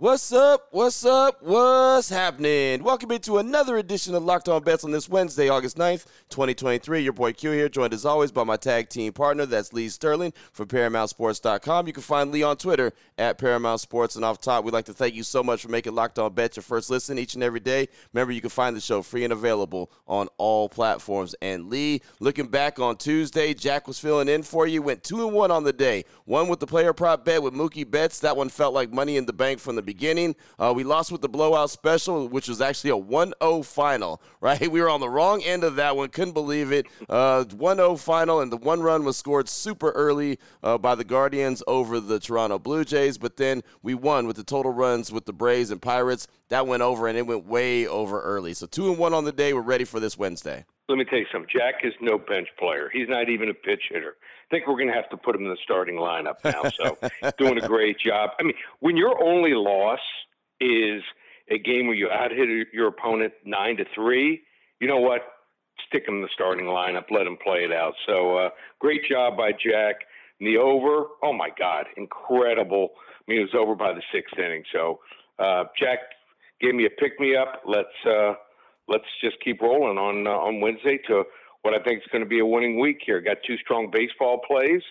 What's up? What's up? What's happening? Welcome into another edition of Locked On Bets on this Wednesday, August 9th, 2023. Your boy Q here, joined as always by my tag team partner, that's Lee Sterling from ParamountSports.com. You can find Lee on Twitter at Paramount Sports. And off top, we'd like to thank you so much for making Locked On Bets your first listen each and every day. Remember, you can find the show free and available on all platforms. And Lee, looking back on Tuesday, Jack was filling in for you. Went 2 and 1 on the day. One with the player prop bet with Mookie Betts. That one felt like money in the bank from the beginning. Uh, we lost with the blowout special, which was actually a 1 0 final, right? We were on the wrong end of that one. Couldn't believe it. 1 uh, 0 final, and the one run was scored super early uh, by the Guardians over the Toronto Blue Jays. But then we won with the total runs with the Braves and Pirates. That went over, and it went way over early. So 2 and 1 on the day. We're ready for this Wednesday. Let me tell you something. Jack is no bench player. He's not even a pitch hitter I think we're going to have to put him in the starting lineup now. So doing a great job. I mean, when your only loss is a game where you out hit your opponent nine to three, you know what? Stick him in the starting lineup. Let him play it out. So uh, great job by Jack. And the over, oh my God, incredible. I mean, it was over by the sixth inning. So uh, Jack gave me a pick me up. Let's uh, let's just keep rolling on uh, on Wednesday to what I think is going to be a winning week here. Got two strong baseball plays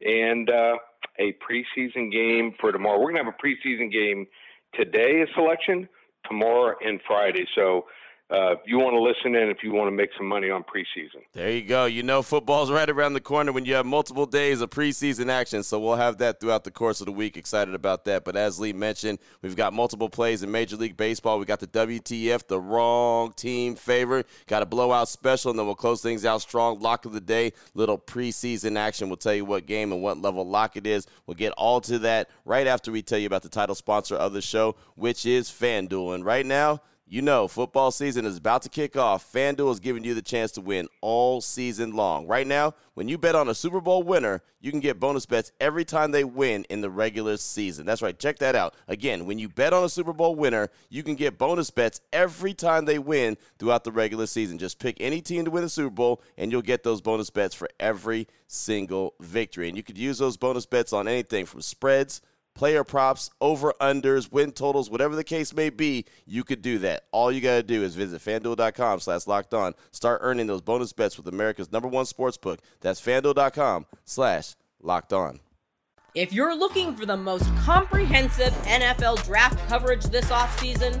and uh, a preseason game for tomorrow. We're going to have a preseason game today, a selection, tomorrow and Friday. So uh, if you want to listen in, if you want to make some money on preseason. There you go. You know, football's right around the corner when you have multiple days of preseason action. So we'll have that throughout the course of the week. Excited about that. But as Lee mentioned, we've got multiple plays in Major League Baseball. We got the WTF, the wrong team favorite. Got a blowout special, and then we'll close things out strong. Lock of the day, little preseason action. We'll tell you what game and what level lock it is. We'll get all to that right after we tell you about the title sponsor of the show, which is FanDuel. And right now, you know, football season is about to kick off. FanDuel is giving you the chance to win all season long. Right now, when you bet on a Super Bowl winner, you can get bonus bets every time they win in the regular season. That's right. Check that out. Again, when you bet on a Super Bowl winner, you can get bonus bets every time they win throughout the regular season. Just pick any team to win the Super Bowl, and you'll get those bonus bets for every single victory. And you could use those bonus bets on anything from spreads player props, over unders, win totals, whatever the case may be, you could do that. All you got to do is visit fanduel.com slash locked on. Start earning those bonus bets with America's number one sports book. That's fanduel.com slash locked on. If you're looking for the most comprehensive NFL draft coverage this offseason,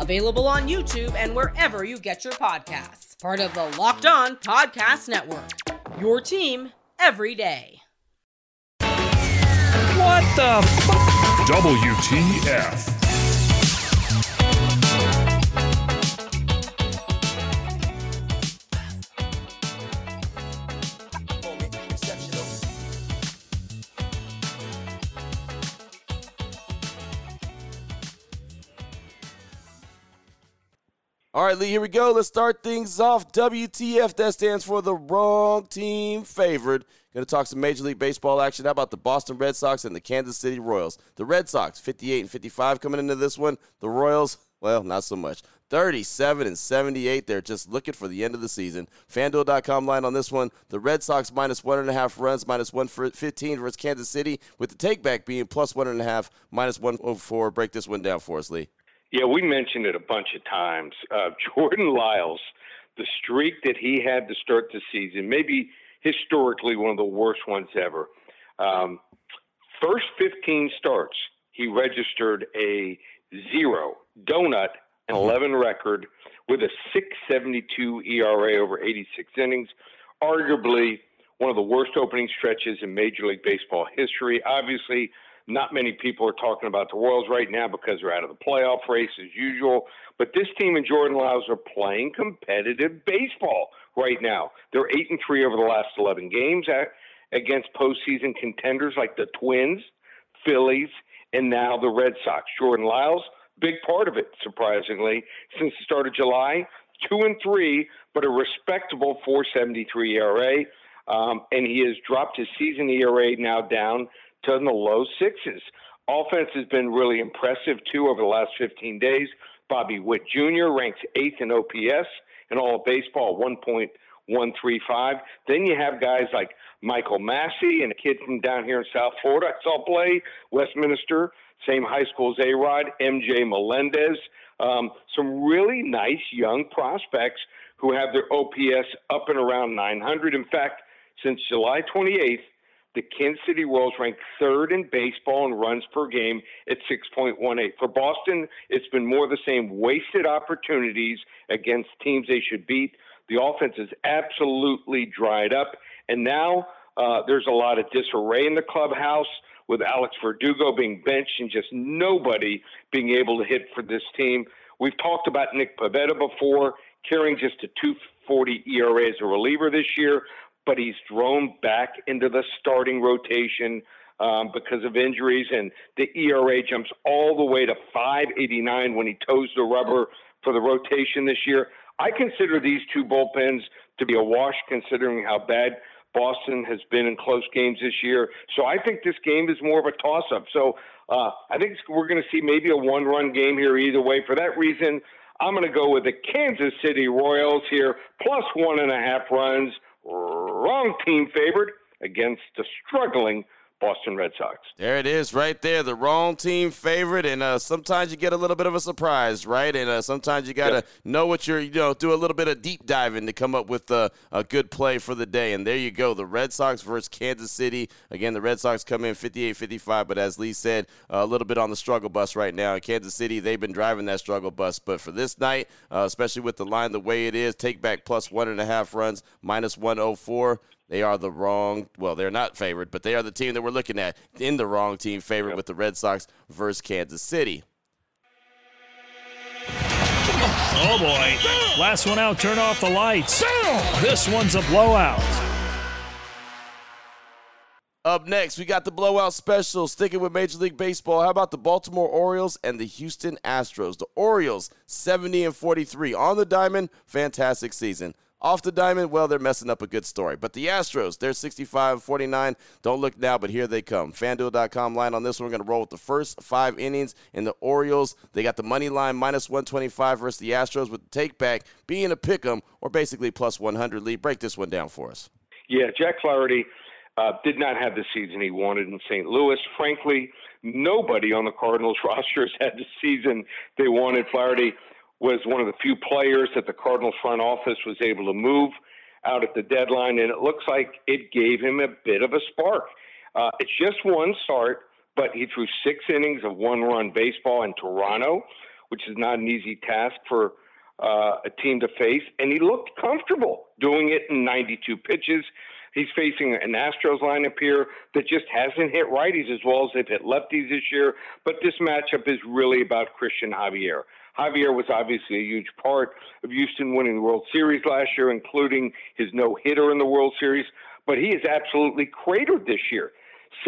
available on YouTube and wherever you get your podcasts. Part of the Locked On Podcast Network. Your team every day. What the fuck? WTF. All right, Lee, here we go. Let's start things off. WTF, that stands for the wrong team favored. Going to talk some Major League Baseball action. How about the Boston Red Sox and the Kansas City Royals? The Red Sox, 58 and 55 coming into this one. The Royals, well, not so much. 37 and 78. They're just looking for the end of the season. FanDuel.com line on this one. The Red Sox minus one and a half runs, minus 115 versus Kansas City, with the takeback being plus one and a half, minus 104. Break this one down for us, Lee. Yeah, we mentioned it a bunch of times. Uh, Jordan Lyles, the streak that he had to start the season, maybe historically one of the worst ones ever. Um, first 15 starts, he registered a zero donut and mm-hmm. 11 record with a 672 ERA over 86 innings. Arguably one of the worst opening stretches in Major League Baseball history. Obviously, not many people are talking about the Royals right now because they're out of the playoff race as usual. But this team and Jordan Lyles are playing competitive baseball right now. They're eight and three over the last eleven games against postseason contenders like the Twins, Phillies, and now the Red Sox. Jordan Lyles, big part of it, surprisingly, since the start of July. Two and three, but a respectable 473 ERA. Um, and he has dropped his season ERA now down to in the low sixes. Offense has been really impressive too over the last 15 days. Bobby Witt Jr. ranks eighth in OPS in all of baseball, 1.135. Then you have guys like Michael Massey and a kid from down here in South Florida. I saw play Westminster, same high school as A Rod, MJ Melendez. Um, some really nice young prospects who have their OPS up and around 900. In fact, since July 28th, the Kansas City Royals rank third in baseball in runs per game at 6.18. For Boston, it's been more the same wasted opportunities against teams they should beat. The offense is absolutely dried up. And now uh, there's a lot of disarray in the clubhouse with Alex Verdugo being benched and just nobody being able to hit for this team. We've talked about Nick Pivetta before, carrying just a 240 ERA as a reliever this year but he's thrown back into the starting rotation um, because of injuries, and the ERA jumps all the way to 589 when he toes the rubber for the rotation this year. I consider these two bullpens to be a wash, considering how bad Boston has been in close games this year. So I think this game is more of a toss-up. So uh, I think we're going to see maybe a one-run game here either way. For that reason, I'm going to go with the Kansas City Royals here, plus one and a half runs wrong team favored against the struggling Boston Red Sox. There it is, right there. The wrong team favorite, and uh, sometimes you get a little bit of a surprise, right? And uh, sometimes you got to know what you're, you know, do a little bit of deep diving to come up with a, a good play for the day. And there you go, the Red Sox versus Kansas City. Again, the Red Sox come in 58-55, but as Lee said, a little bit on the struggle bus right now. In Kansas City, they've been driving that struggle bus, but for this night, uh, especially with the line the way it is, take back plus one and a half runs, minus 104. They are the wrong, well, they're not favored, but they are the team that we're looking at in the wrong team favorite yep. with the Red Sox versus Kansas City. Oh boy. Last one out, turn off the lights. This one's a blowout. Up next, we got the blowout special. Sticking with Major League Baseball, how about the Baltimore Orioles and the Houston Astros? The Orioles, 70 and 43 on the diamond. Fantastic season. Off the diamond, well, they're messing up a good story. But the Astros, they're 65 49. Don't look now, but here they come. FanDuel.com line on this one. We're going to roll with the first five innings. In the Orioles, they got the money line minus 125 versus the Astros with the take back being a pick 'em or basically plus 100 lead. Break this one down for us. Yeah, Jack Flaherty uh, did not have the season he wanted in St. Louis. Frankly, nobody on the Cardinals roster has had the season they wanted. Flaherty was one of the few players that the Cardinals front office was able to move out at the deadline, and it looks like it gave him a bit of a spark. Uh, it's just one start, but he threw six innings of one-run baseball in Toronto, which is not an easy task for uh, a team to face, and he looked comfortable doing it in 92 pitches. He's facing an Astros lineup here that just hasn't hit righties as well as they've hit lefties this year. But this matchup is really about Cristian Javier. Javier was obviously a huge part of Houston winning the World Series last year, including his no hitter in the World Series. But he is absolutely cratered this year.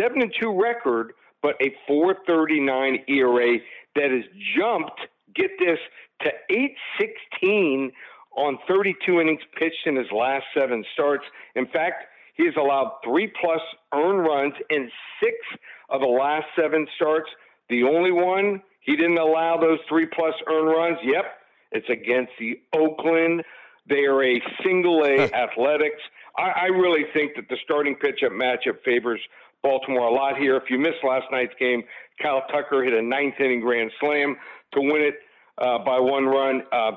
Seven and two record, but a 4.39 ERA that has jumped. Get this to 8.16 on 32 innings pitched in his last seven starts. In fact, he has allowed three plus earned runs in six of the last seven starts. The only one he didn't allow those three plus earned runs. Yep, it's against the Oakland. They are a single A athletics. I, I really think that the starting pitchup matchup favors Baltimore a lot here. If you missed last night's game, Kyle Tucker hit a ninth inning grand slam to win it uh, by one run. Uh,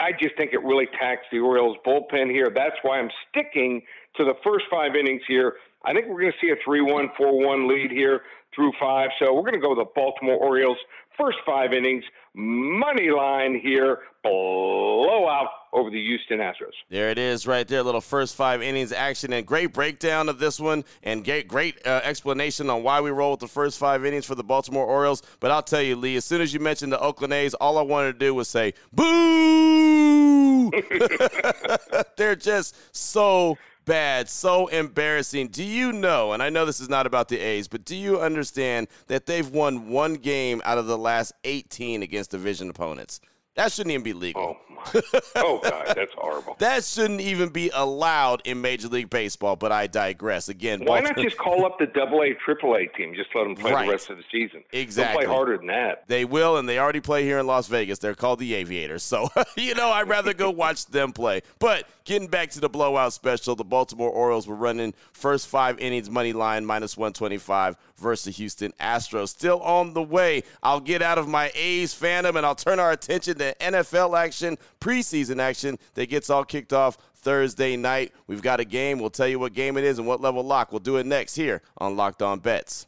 I just think it really taxed the Orioles bullpen here. That's why I'm sticking to the first five innings here. I think we're going to see a 3 1, 4 1 lead here through five. So we're going to go with the Baltimore Orioles first five innings, money line here, blowout over the Houston Astros. There it is, right there. Little first five innings action and great breakdown of this one and great, great uh, explanation on why we roll with the first five innings for the Baltimore Orioles. But I'll tell you, Lee, as soon as you mentioned the Oakland A's, all I wanted to do was say, boo! They're just so bad, so embarrassing. Do you know, and I know this is not about the A's, but do you understand that they've won one game out of the last 18 against division opponents? That shouldn't even be legal. Oh, my. oh God, that's horrible. that shouldn't even be allowed in Major League Baseball, but I digress. Again, why not just call up the Double A, Triple A team? Just let them play Right. the rest of the season. Exactly. They'll play harder than that. They will, and they already play here in Las Vegas. They're called the Aviators. So, you know, I'd rather go watch them play. But getting back to the blowout special, the Baltimore Orioles were running first five innings money line minus 125 versus the Houston Astros. Still on the way. I'll get out of my A's fandom and I'll turn our attention to NFL action, preseason action that gets all kicked off Thursday night. We've got a game. We'll tell you what game it is and what level lock. We'll do it next here on Locked On Bets.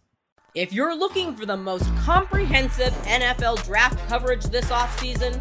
If you're looking for the most comprehensive NFL draft coverage this offseason,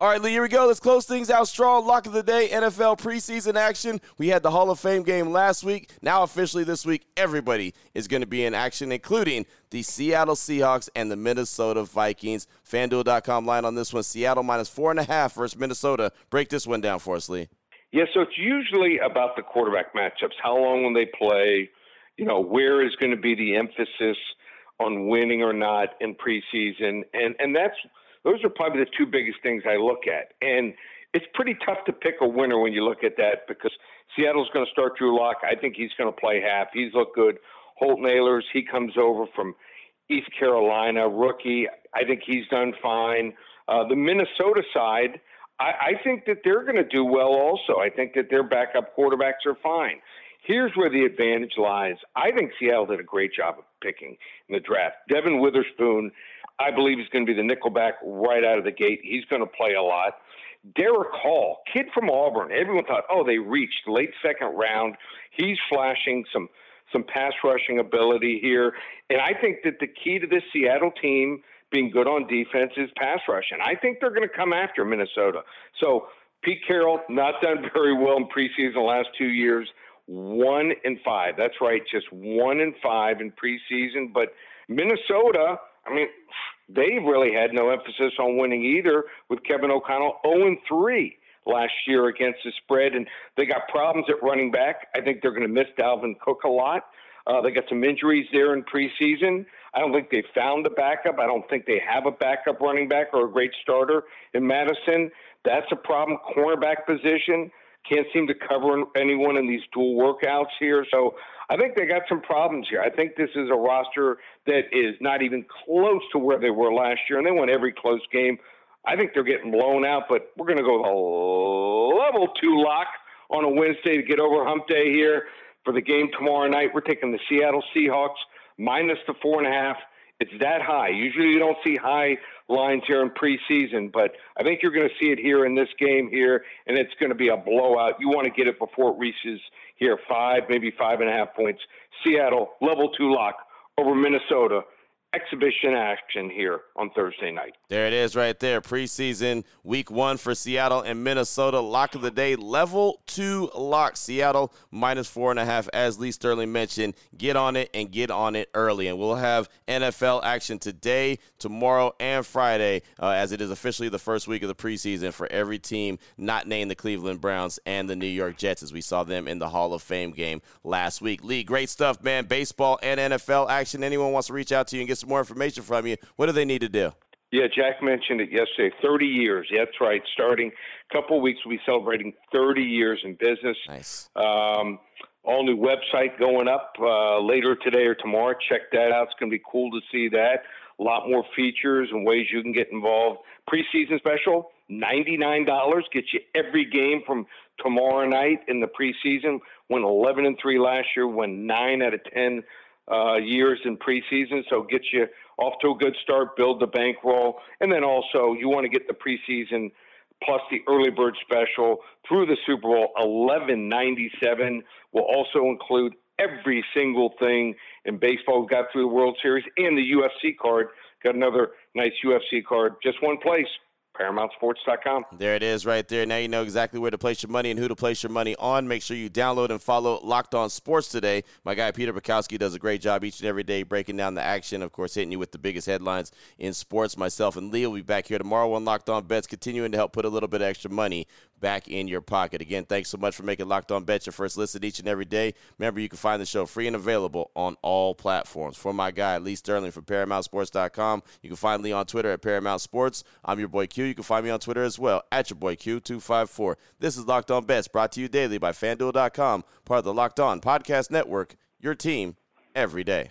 All right, Lee, here we go. Let's close things out strong. Lock of the day, NFL preseason action. We had the Hall of Fame game last week. Now, officially this week, everybody is going to be in action, including the Seattle Seahawks and the Minnesota Vikings. FanDuel.com line on this one Seattle minus four and a half versus Minnesota. Break this one down for us, Lee. Yeah, so it's usually about the quarterback matchups. How long will they play? You know, where is going to be the emphasis on winning or not in preseason? And and that's those are probably the two biggest things I look at. And it's pretty tough to pick a winner when you look at that because Seattle's going to start Drew Lock. I think he's going to play half. He's looked good. Holton Ahlers, he comes over from East Carolina, rookie. I think he's done fine. Uh, the Minnesota side, I, I think that they're going to do well also. I think that their backup quarterbacks are fine. Here's where the advantage lies. I think Seattle did a great job of picking in the draft. Devon Witherspoon, I believe, is going to be the nickelback right out of the gate. He's going to play a lot. Derick Hall, kid from Auburn. Everyone thought, oh, they reached late second round. He's flashing some some pass rushing ability here, and I think that the key to this Seattle team being good on defense is pass rush, and I think they're going to come after Minnesota. So Pete Carroll not done very well in preseason the last two years. One in five. That's right, just one in five in preseason. But Minnesota, I mean, they really had no emphasis on winning either with Kevin O'Connell 0 3 last year against the spread. And they got problems at running back. I think they're going to miss Dalvin Cook a lot. Uh, they got some injuries there in preseason. I don't think they found a backup. I don't think they have a backup running back or a great starter in Mattison. That's a problem. Cornerback position can't seem to cover anyone in these dual workouts here. So I think they got some problems here. I think this is a roster that is not even close to where they were last year, and they won every close game. I think they're getting blown out, but we're going to go a level two lock on a Wednesday to get over hump day here for the game tomorrow night. We're taking the Seattle Seahawks minus the four and a half It's that high. Usually you don't see high lines here in preseason, but I think you're going to see it here in this game here, and it's going to be a blowout. You want to get it before it reaches here five, maybe five and a half points. Seattle, level two lock over Minnesota exhibition action here on Thursday night. There it is right there. Preseason week one for Seattle and Minnesota. Lock of the day, level two lock. Seattle minus four and a half, as Lee Sterling mentioned. Get on it and get on it early. And we'll have NFL action today, tomorrow, and Friday, uh, as it is officially the first week of the preseason for every team not named the Cleveland Browns and the New York Jets, as we saw them in the Hall of Fame game last week. Lee, great stuff, man. Baseball and NFL action. Anyone wants to reach out to you and get some more information from you, what do they need to do? Yeah, Jack mentioned it yesterday. 30 years. That's right. Starting a couple weeks, we'll be celebrating 30 years in business. Nice. Um, all new website going up uh, later today or tomorrow. Check that out. It's going to be cool to see that. A lot more features and ways you can get involved. Preseason special, $99 gets you every game from tomorrow night in the preseason. Went 11 and 3 last year, went 9 out of 10 uh, years in preseason. So get you off to a good start, build the bankroll, and then also you want to get the preseason plus the early bird special through the Super Bowl. Eleven ninety seven will also include every single thing in baseball. We've got through the World Series and the UFC card. Got another nice UFC card. Just one place. ParamountSports.com. There it is right there. Now you know exactly where to place your money and who to place your money on. Make sure you download and follow Locked On Sports today. My guy Peter Bukowski does a great job each and every day breaking down the action, of course, hitting you with the biggest headlines in sports. Myself and Lee will be back here tomorrow on Locked On Bets, continuing to help put a little bit extra money back in your pocket. Again, thanks so much for making Locked On Bet your first listen each and every day. Remember, you can find the show free and available on all platforms. For my guy, Lee Sterling from ParamountSports.com, you can find Lee on Twitter at Paramount Sports. I'm your boy Q. You can find me on Twitter as well at your boy Q254. This is Locked On Bets brought to you daily by FanDuel.com, part of the Locked On Podcast Network, your team every day.